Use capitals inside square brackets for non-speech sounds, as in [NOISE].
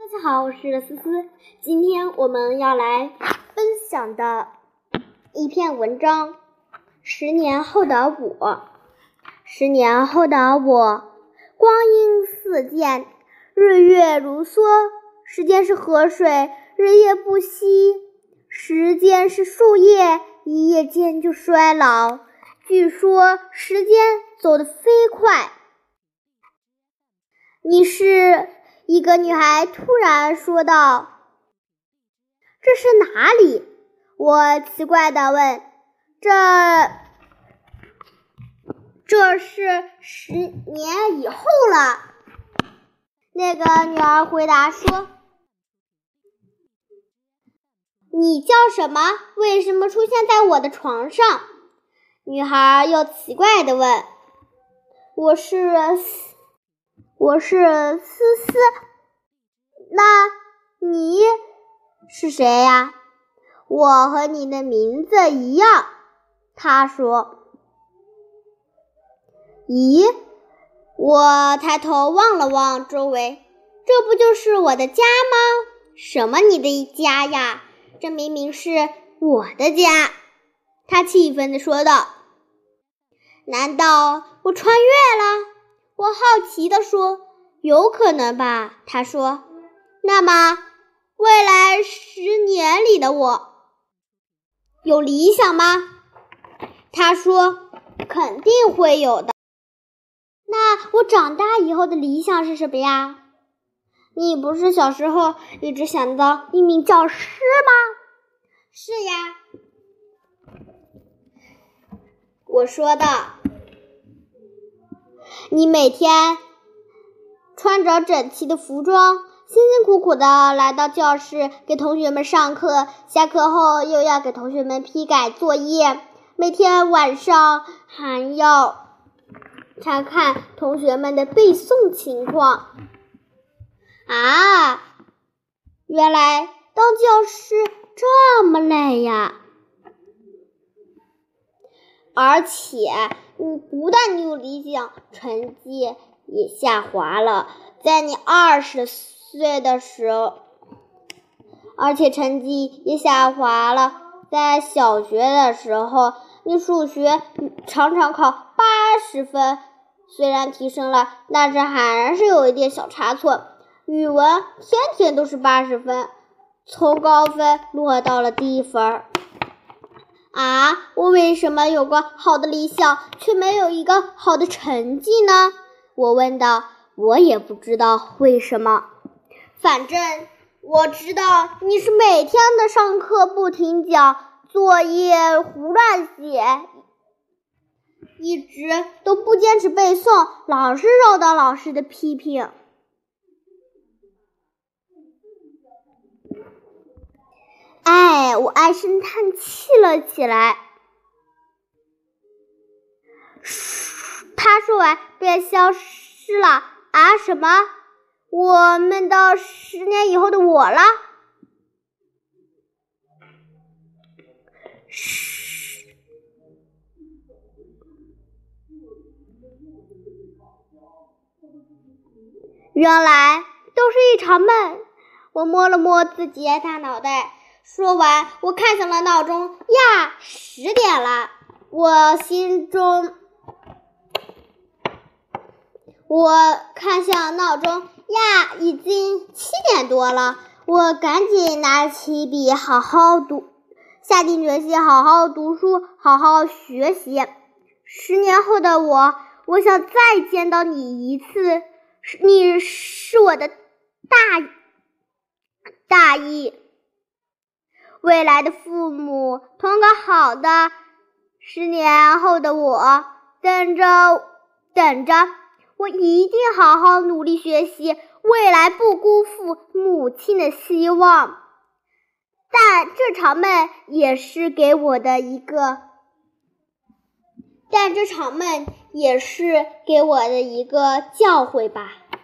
大家好，我是思思。今天我们要来分享的一篇文章《十年后的我》。十年后的我，光阴似箭，日月如梭；时间是河水，日夜不息；时间是树叶，一夜间就衰老。据说时间走得飞快。你是？一个女孩突然说道：“这是哪里？”我奇怪的问：“这……这是十年以后了。”那个女孩回答说：“你叫什么？为什么出现在我的床上？”女孩又奇怪的问：“我是……”我是思思，那你是谁呀？我和你的名字一样。他说：“咦？”我抬头望了望周围，这不就是我的家吗？什么你的家呀？这明明是我的家！他气愤地说道：“难道我穿越了？”我好奇地说：“有可能吧。”他说：“那么，未来十年里的我有理想吗？”他说：“肯定会有的。”那我长大以后的理想是什么呀？你不是小时候一直想当一名教师吗？是呀，我说的。你每天穿着整齐的服装，辛辛苦苦的来到教室给同学们上课，下课后又要给同学们批改作业，每天晚上还要 [LAUGHS] 查看同学们的背诵情况。啊，原来当教师这么累呀！而且。你不但你有理想，成绩也下滑了。在你二十岁的时候，而且成绩也下滑了。在小学的时候，你数学常常考八十分，虽然提升了，但是还是有一点小差错。语文天天都是八十分，从高分落到了低分。啊！我为什么有个好的理想，却没有一个好的成绩呢？我问道。我也不知道为什么，反正我知道你是每天的上课不听讲，作业胡乱写，一直都不坚持背诵，老是受到老师的批评。哎，我唉声叹气了起来。他说完便消失了。啊，什么？我梦到十年以后的我了？嘘，原来都是一场梦。我摸了摸自己的大脑袋。说完，我看向了闹钟，呀，十点了。我心中，我看向闹钟，呀，已经七点多了。我赶紧拿起笔，好好读，下定决心好好读书，好好学习。十年后的我，我想再见到你一次，你是我的大大义。未来的父母，通个好的，十年后的我，等着，等着，我一定好好努力学习，未来不辜负母亲的希望。但这场梦也是给我的一个，但这场梦也是给我的一个教诲吧。